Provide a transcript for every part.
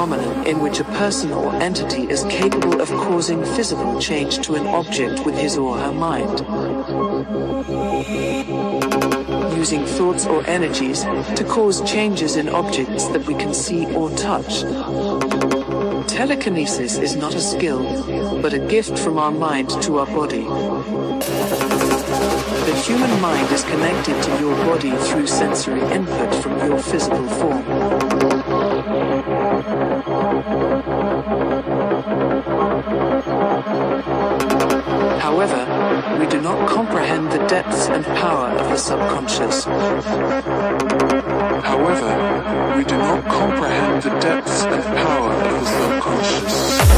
Phenomenon in which a person or entity is capable of causing physical change to an object with his or her mind. Using thoughts or energies to cause changes in objects that we can see or touch. Telekinesis is not a skill, but a gift from our mind to our body. The human mind is connected to your body through sensory input from your physical form. However, we do not comprehend the depths and power of the subconscious. However, we do not comprehend the depths and power of the subconscious.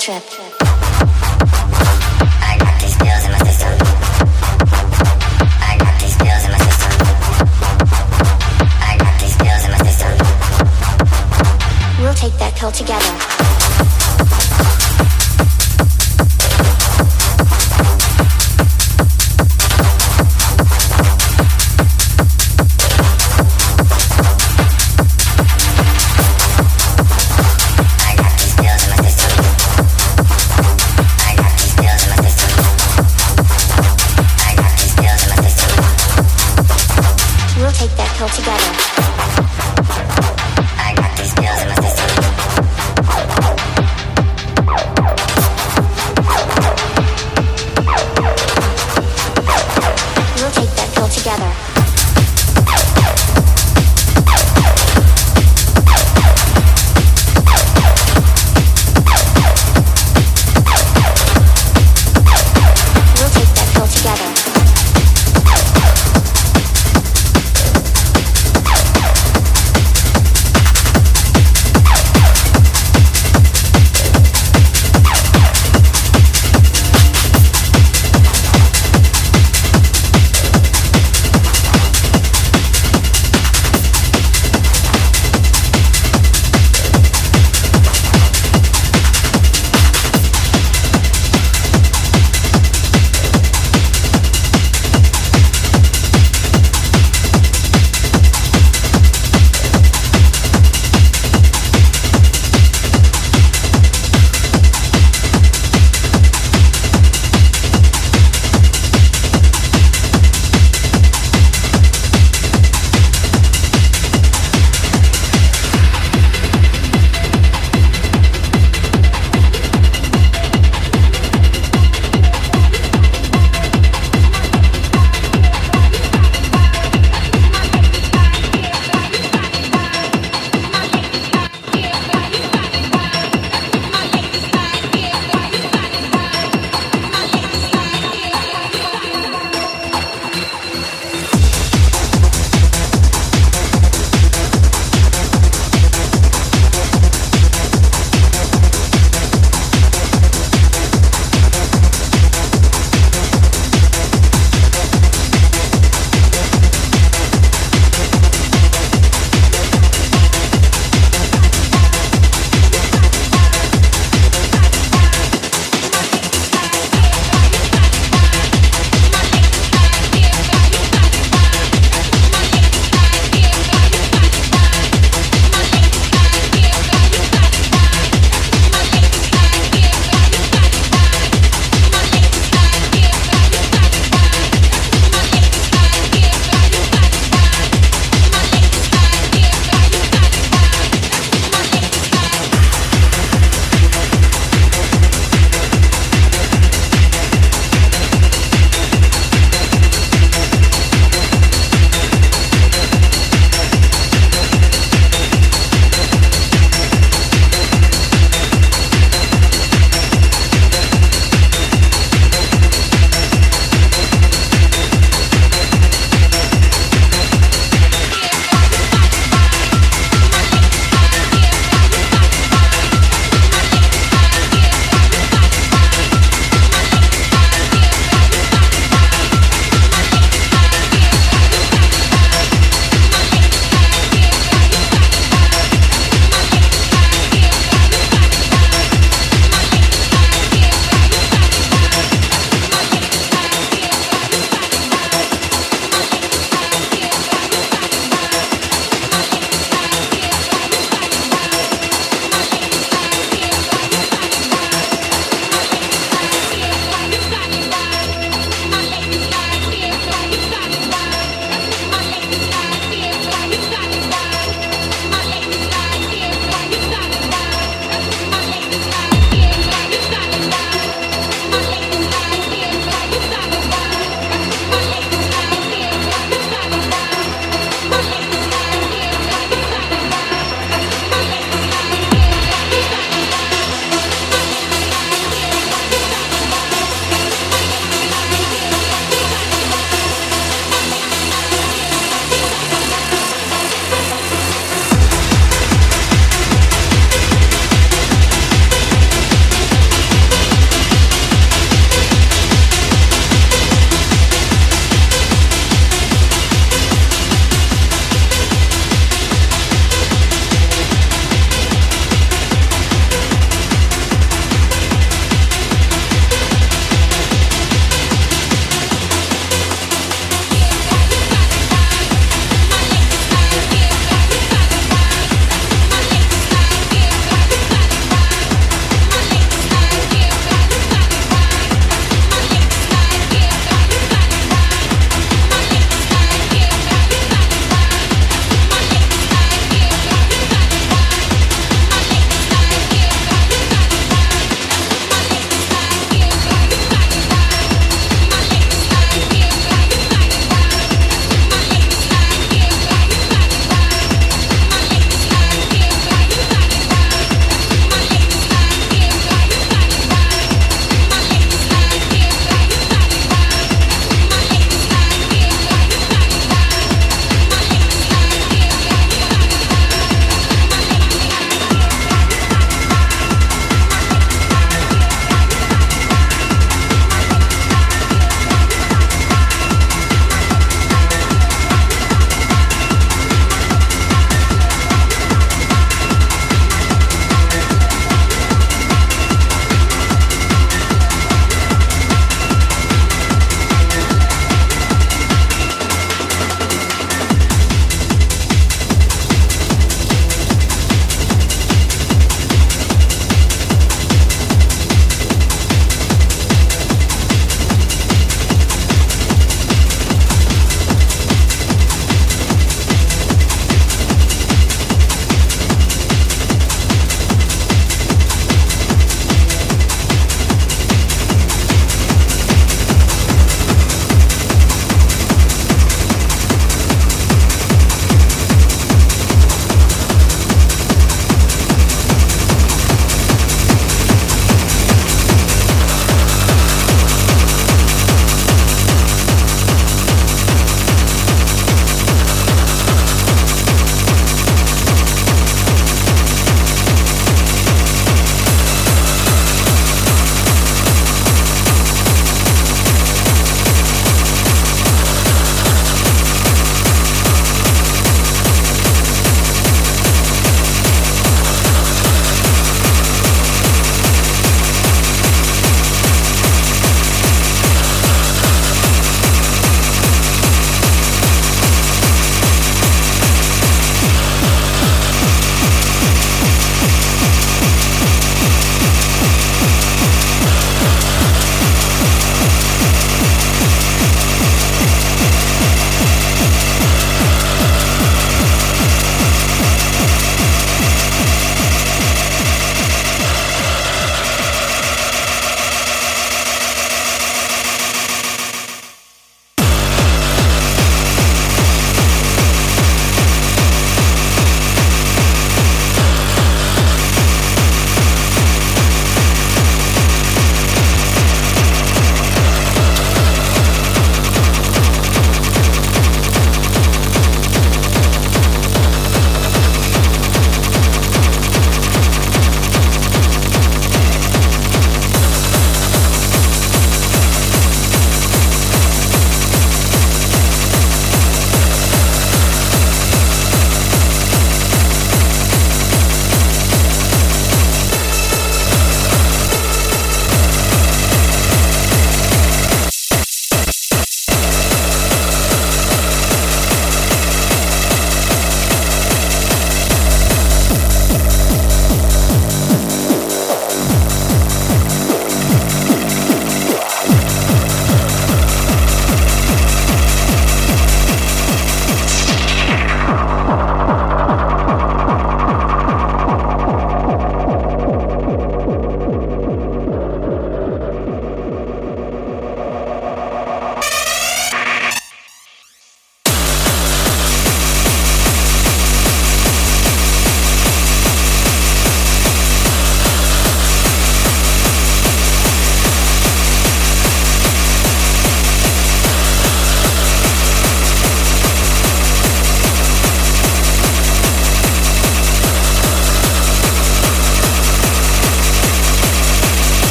Trip.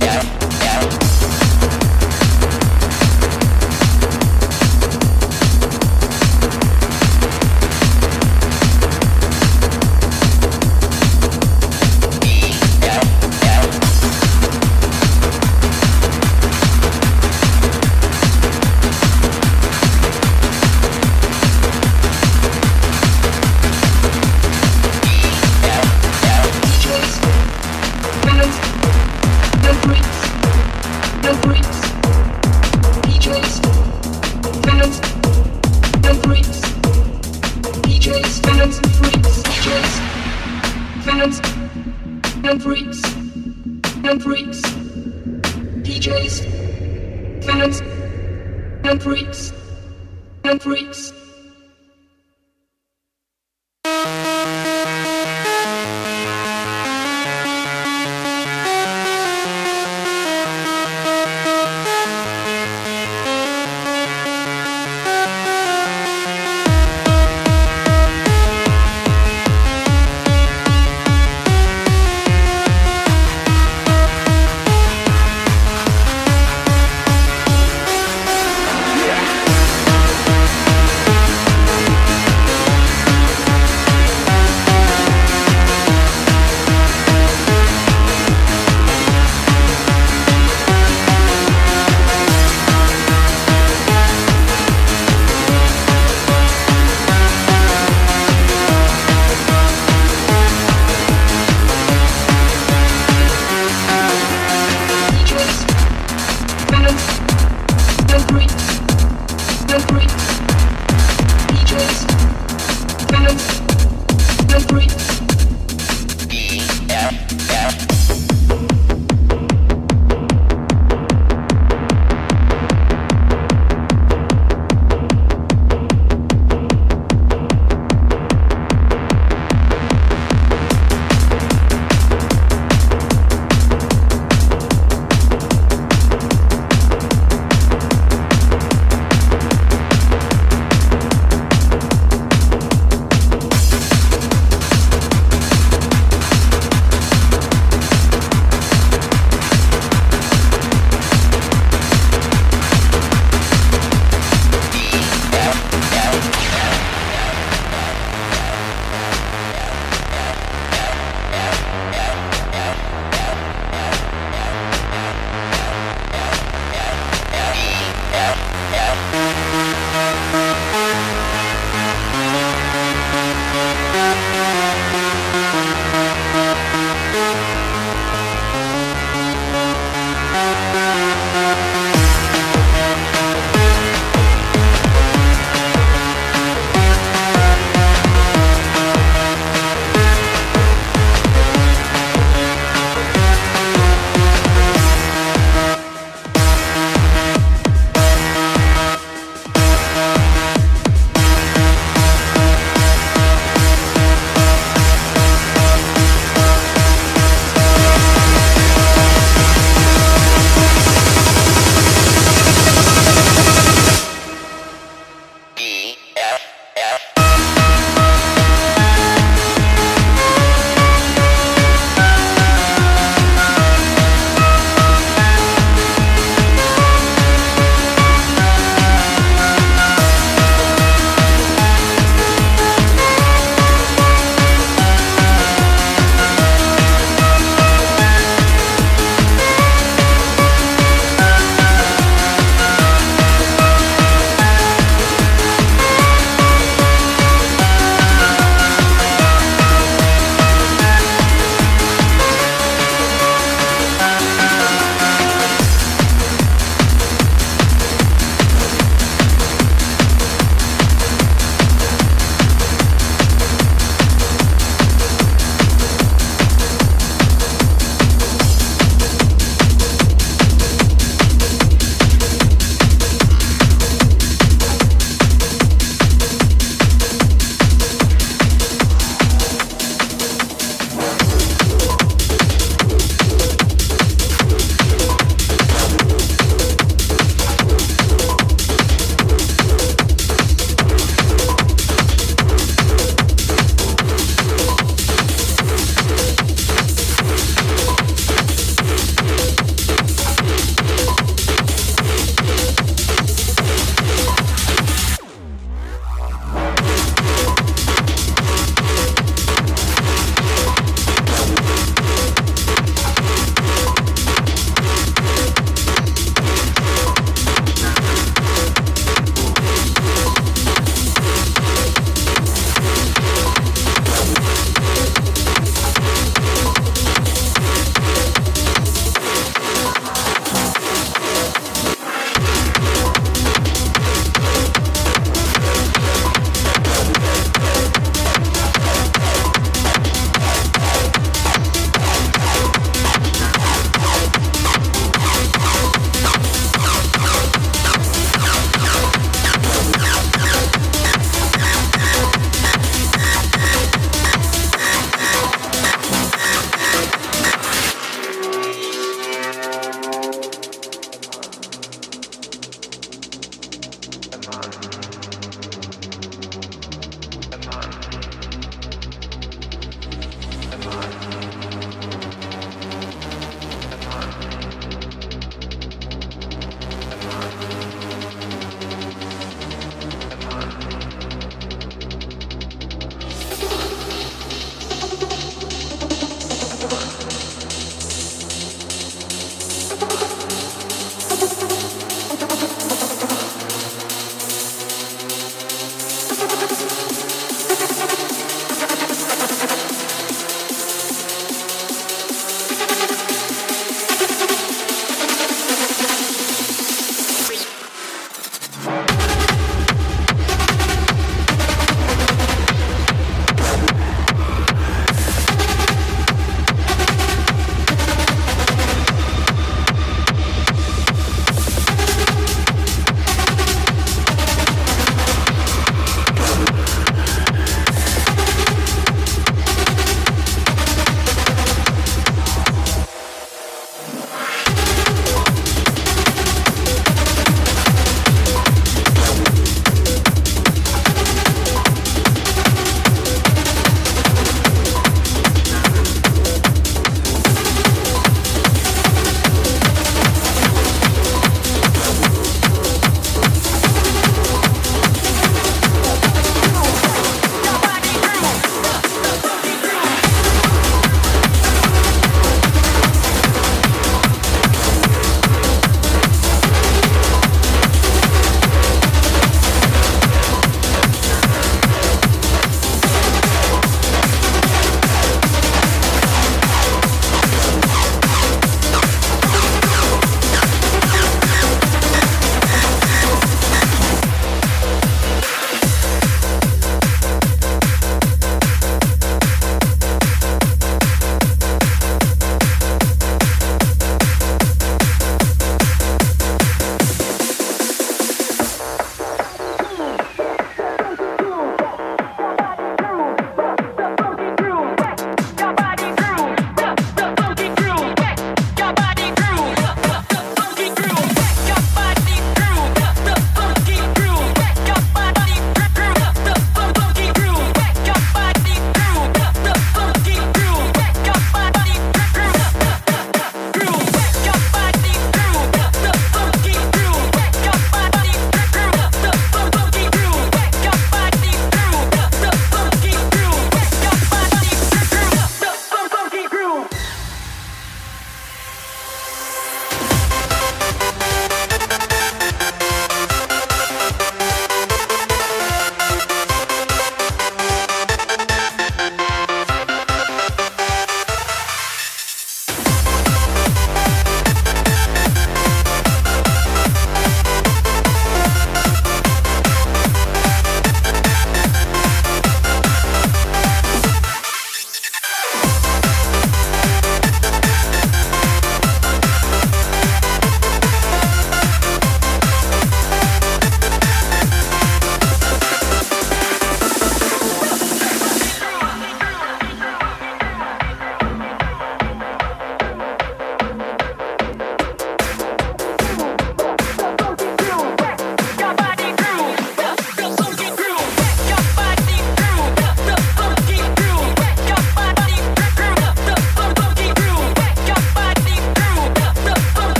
yeah.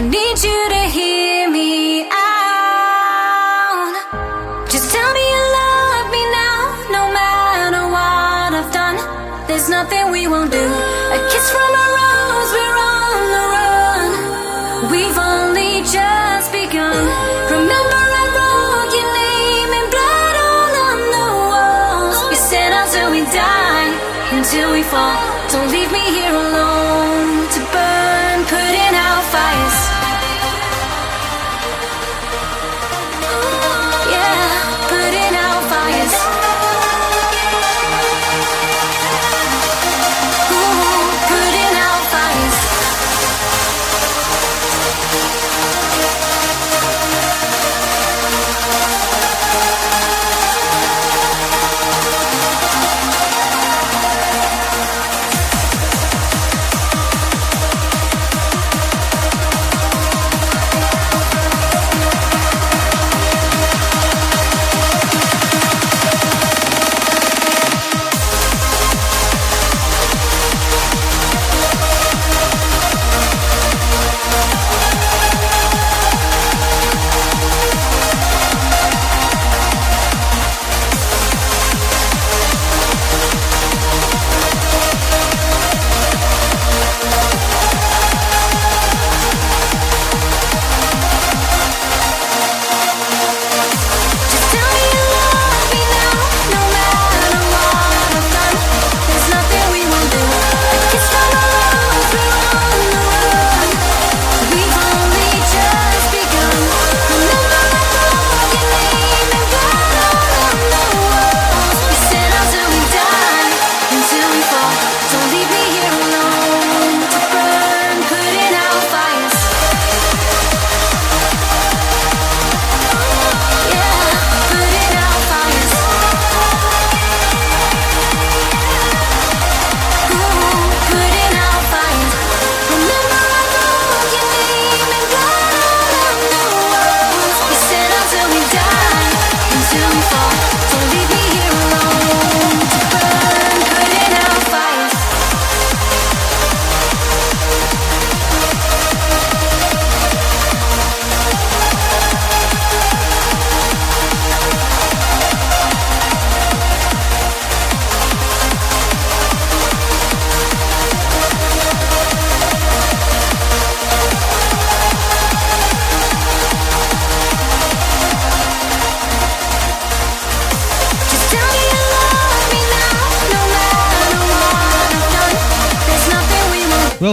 I need you to hear.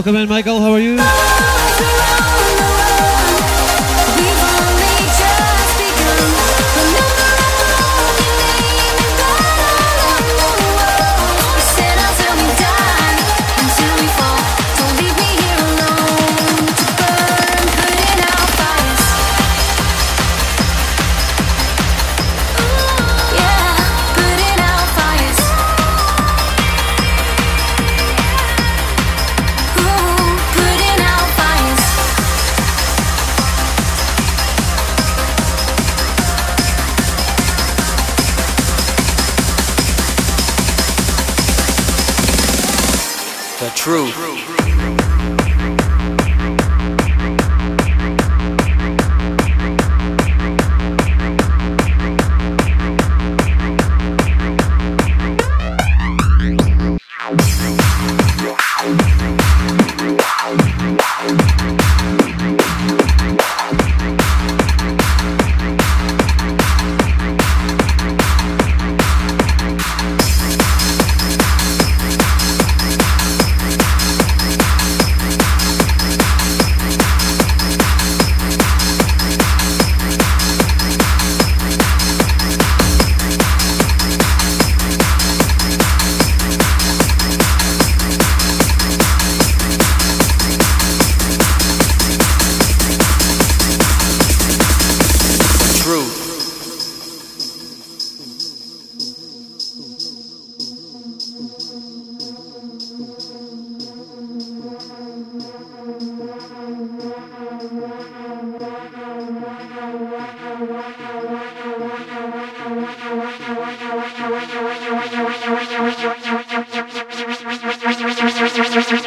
Welcome in, Michael. How are you?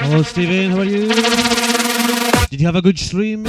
Hello, Steven. How are you? Did you have a good stream?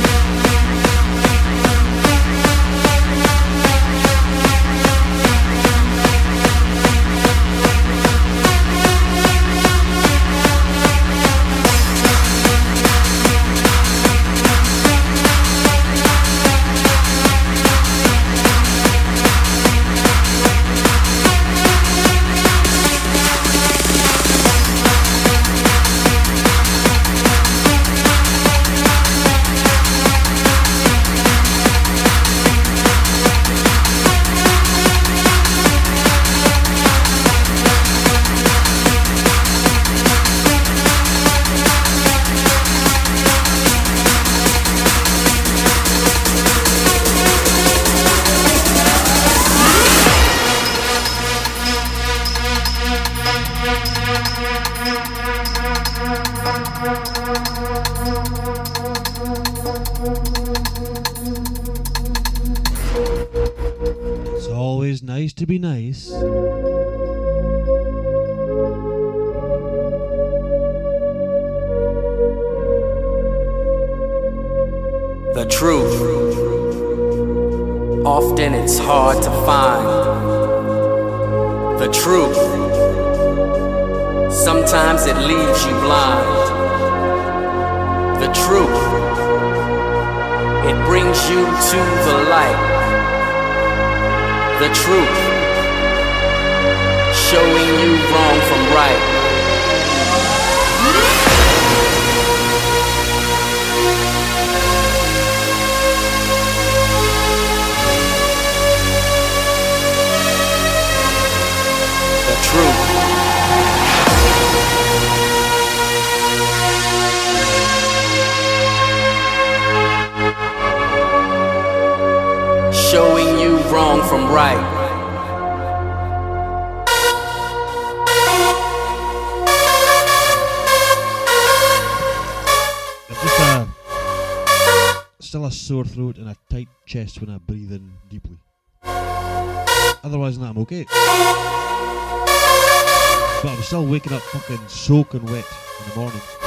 Soaking wet in the mornings.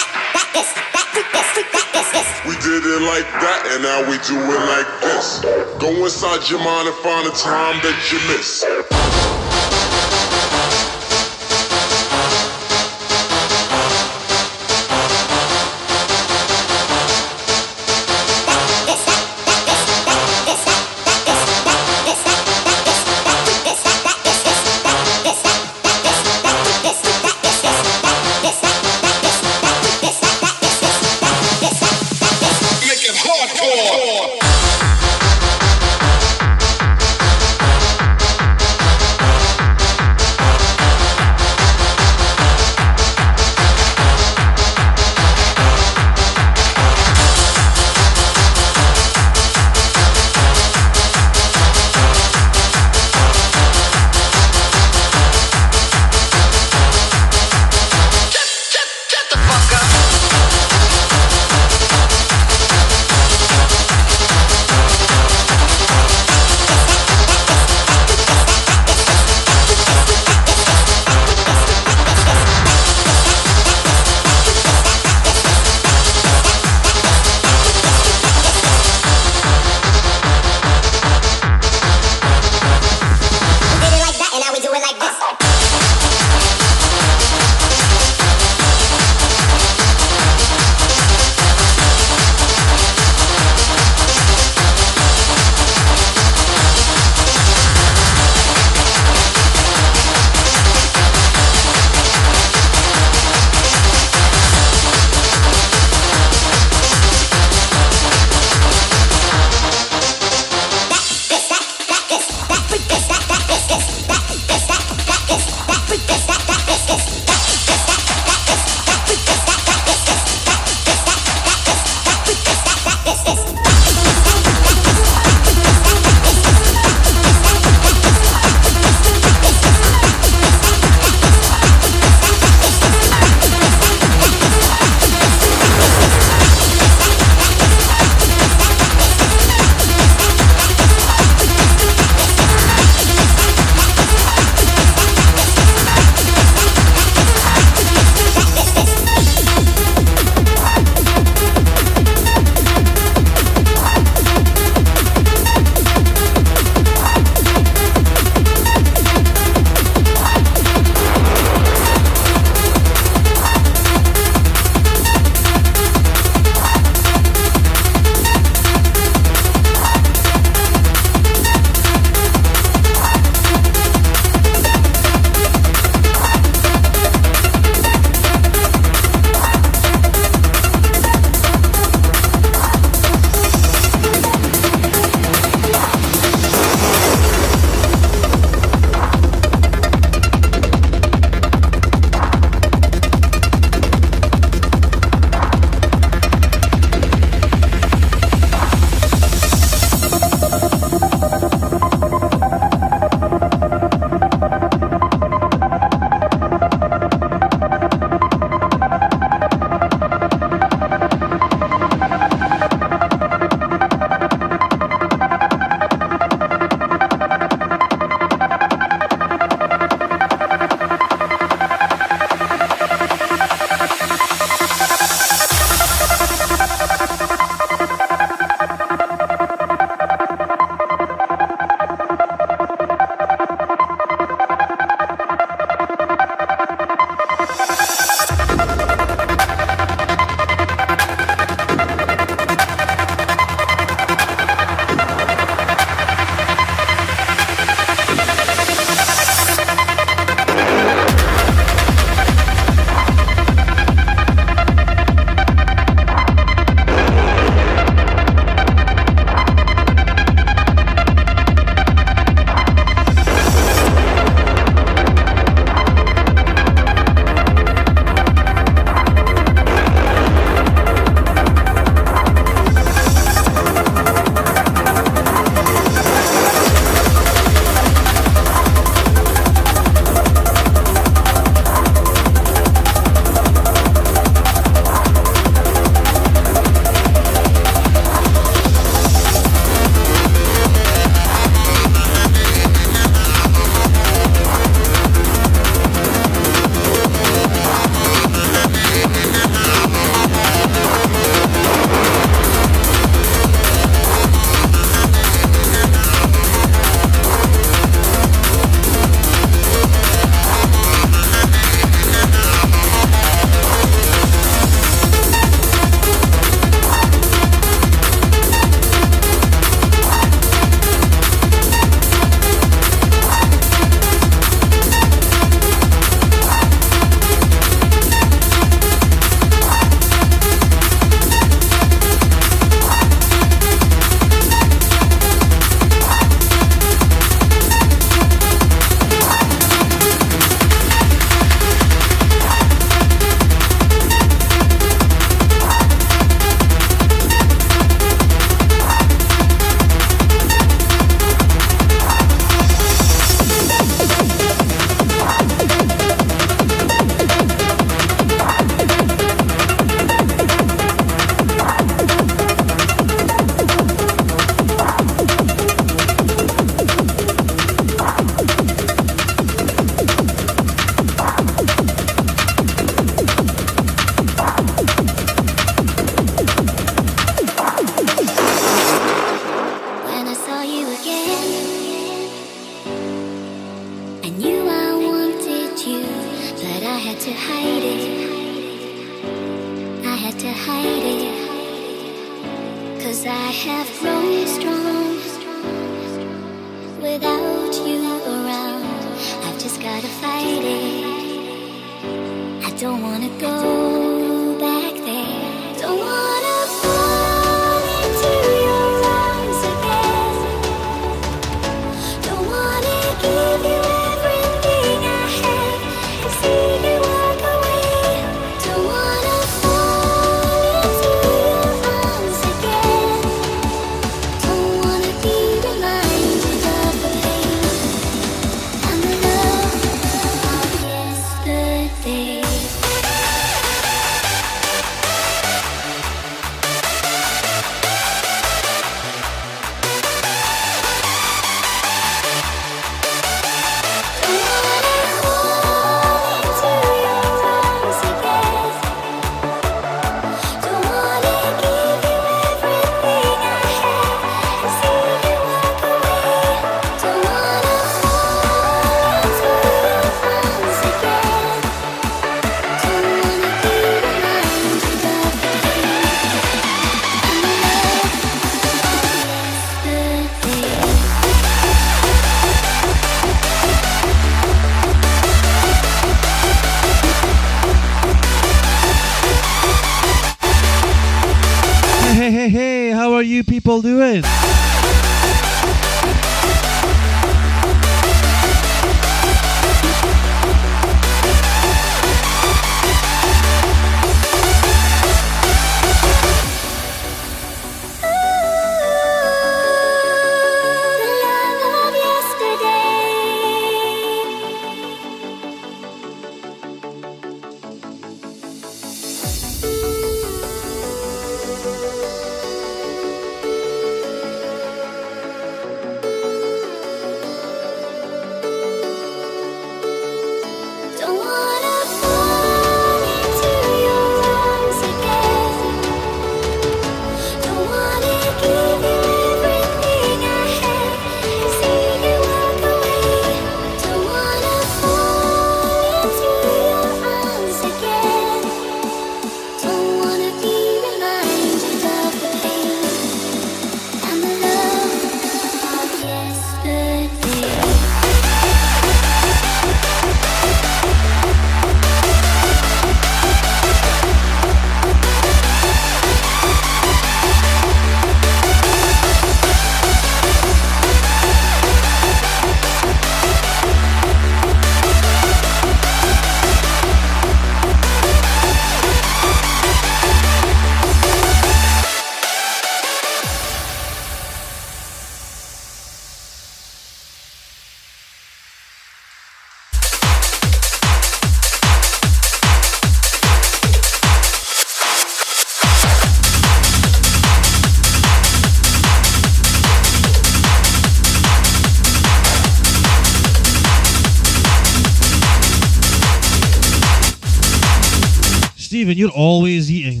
You're always eating.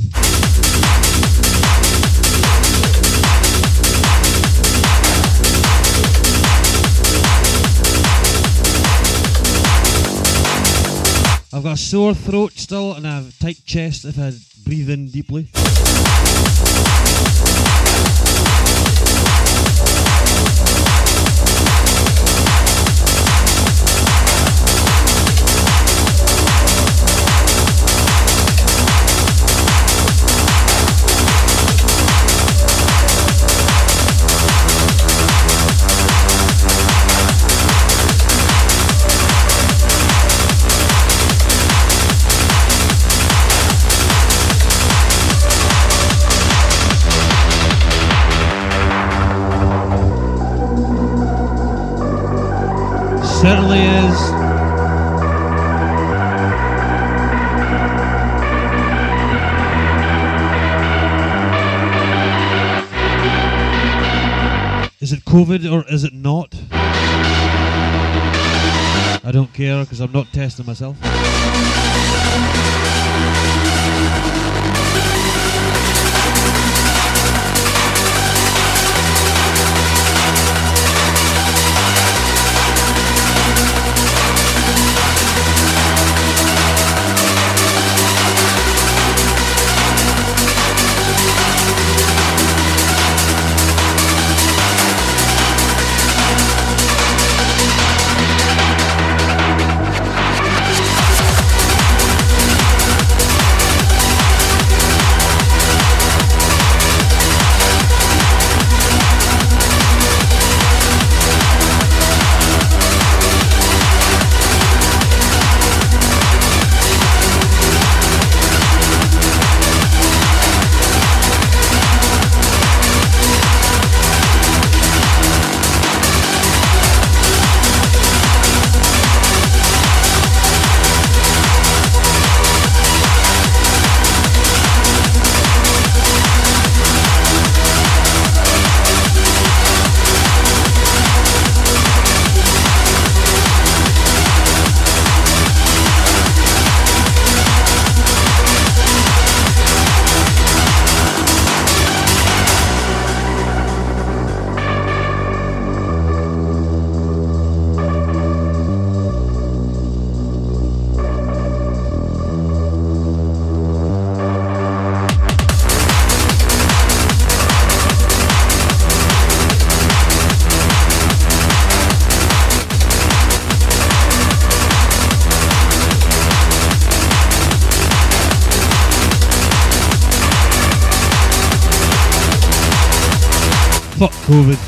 I've got a sore throat still and a tight chest if I breathe in deeply. is Is it COVID or is it not? I don't care because I'm not testing myself. COVID.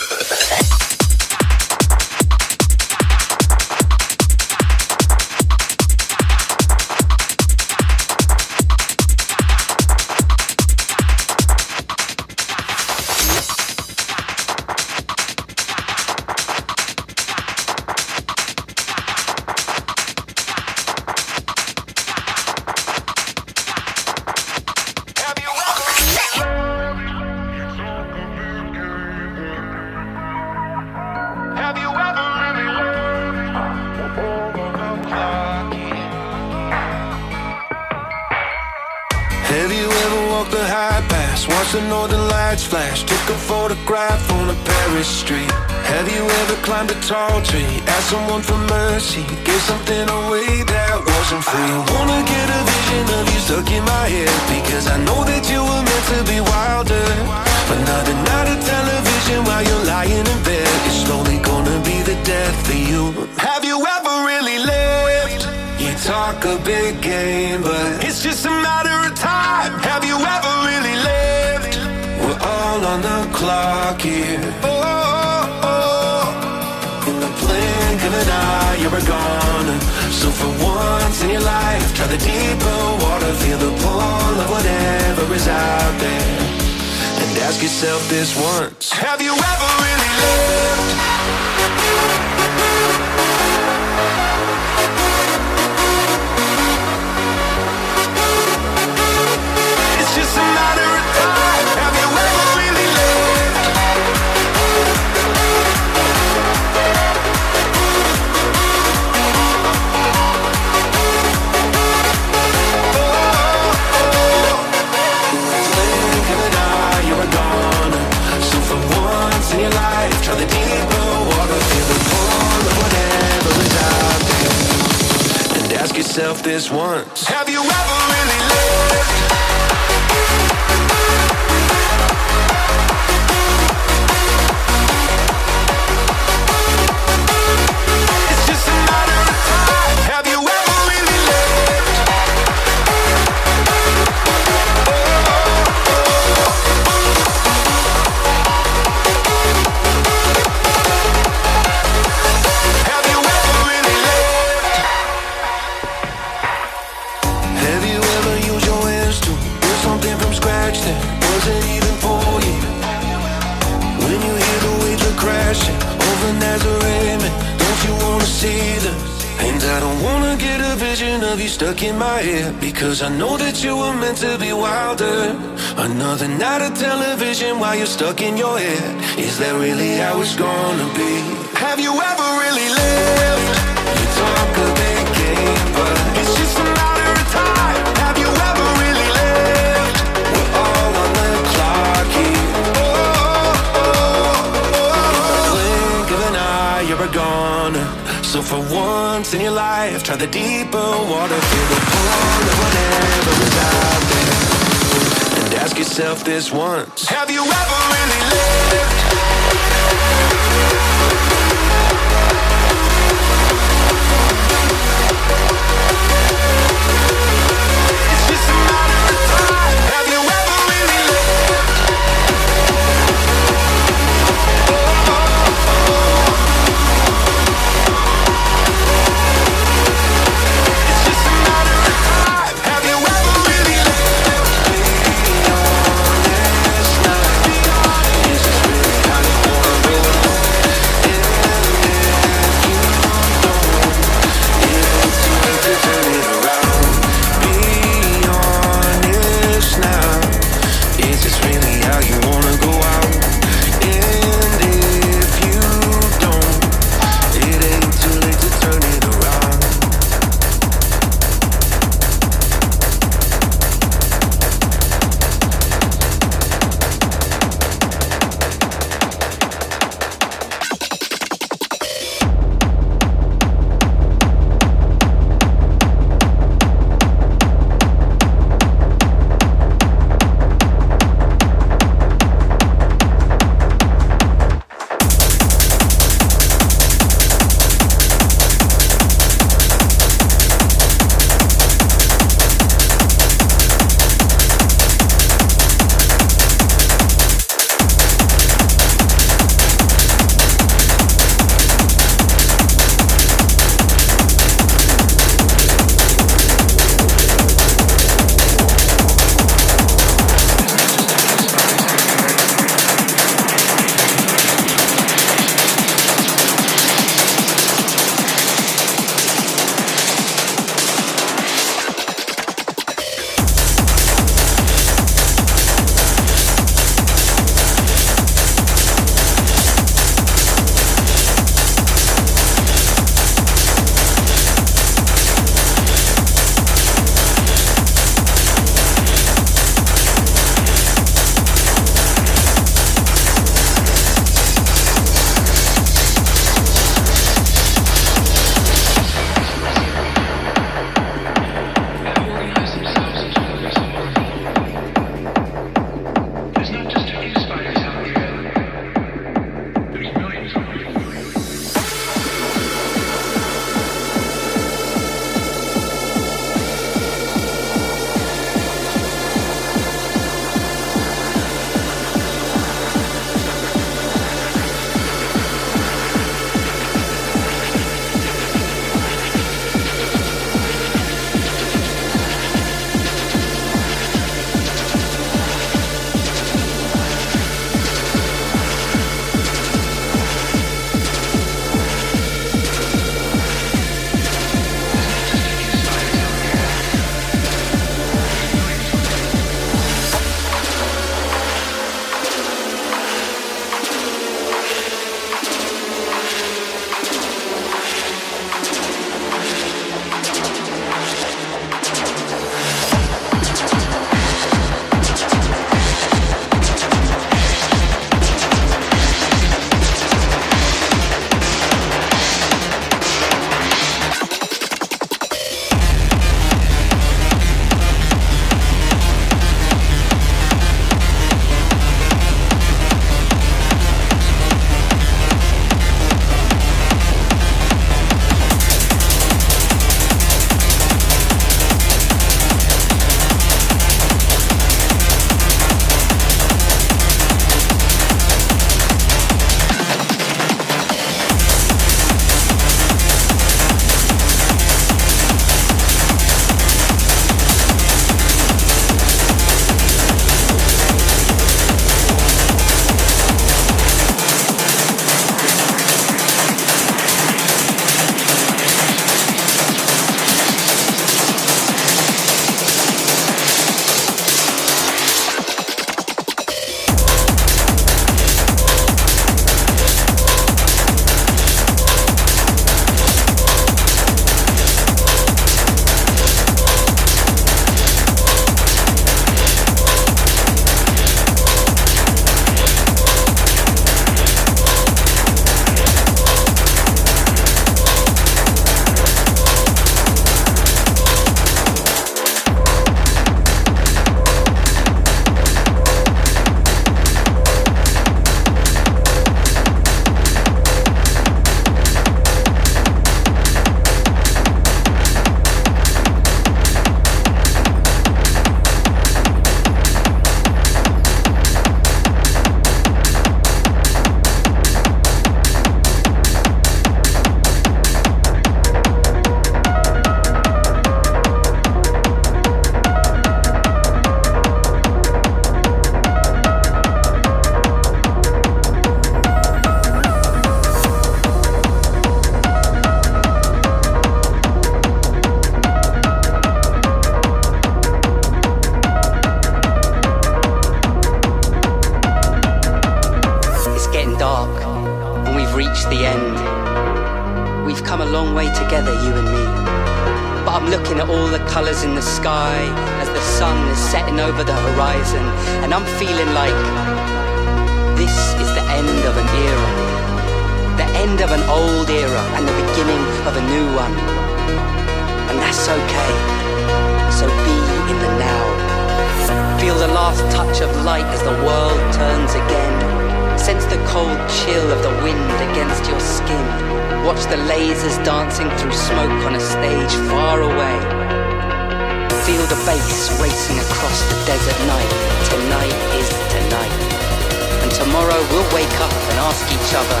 Each other,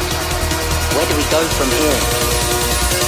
where do we go from here?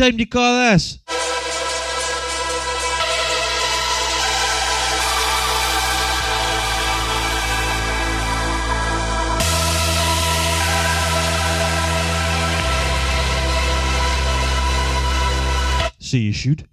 Time you call this? So you should.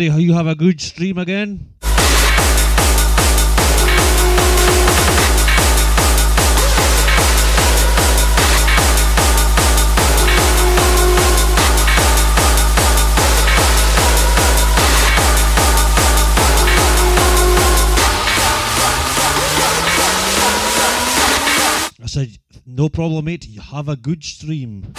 Buddy. You have a good stream again. I said, no problem, mate. You have a good stream.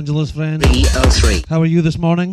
Angeles friend. 303. How are you this morning?